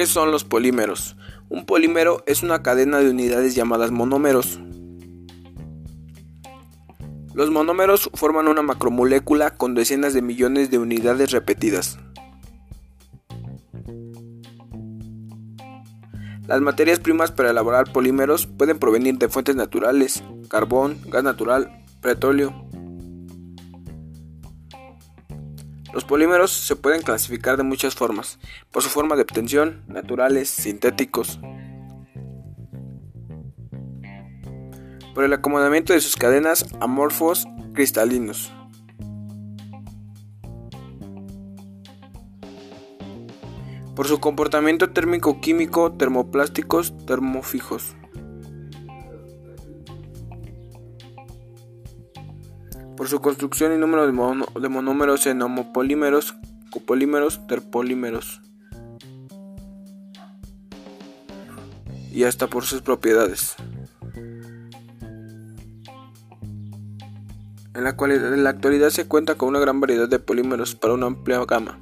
¿Qué son los polímeros? Un polímero es una cadena de unidades llamadas monómeros. Los monómeros forman una macromolécula con decenas de millones de unidades repetidas. Las materias primas para elaborar polímeros pueden provenir de fuentes naturales, carbón, gas natural, petróleo. Los polímeros se pueden clasificar de muchas formas, por su forma de obtención, naturales, sintéticos, por el acomodamiento de sus cadenas amorfos cristalinos. por su comportamiento térmico-químico, termoplásticos, termofijos. Por su construcción y número de, monómeros en homopolímeros, copolímeros, terpolímeros. Y hasta por sus propiedades. En la, cual, en la actualidad se cuenta con una gran variedad de polímeros para una amplia gama.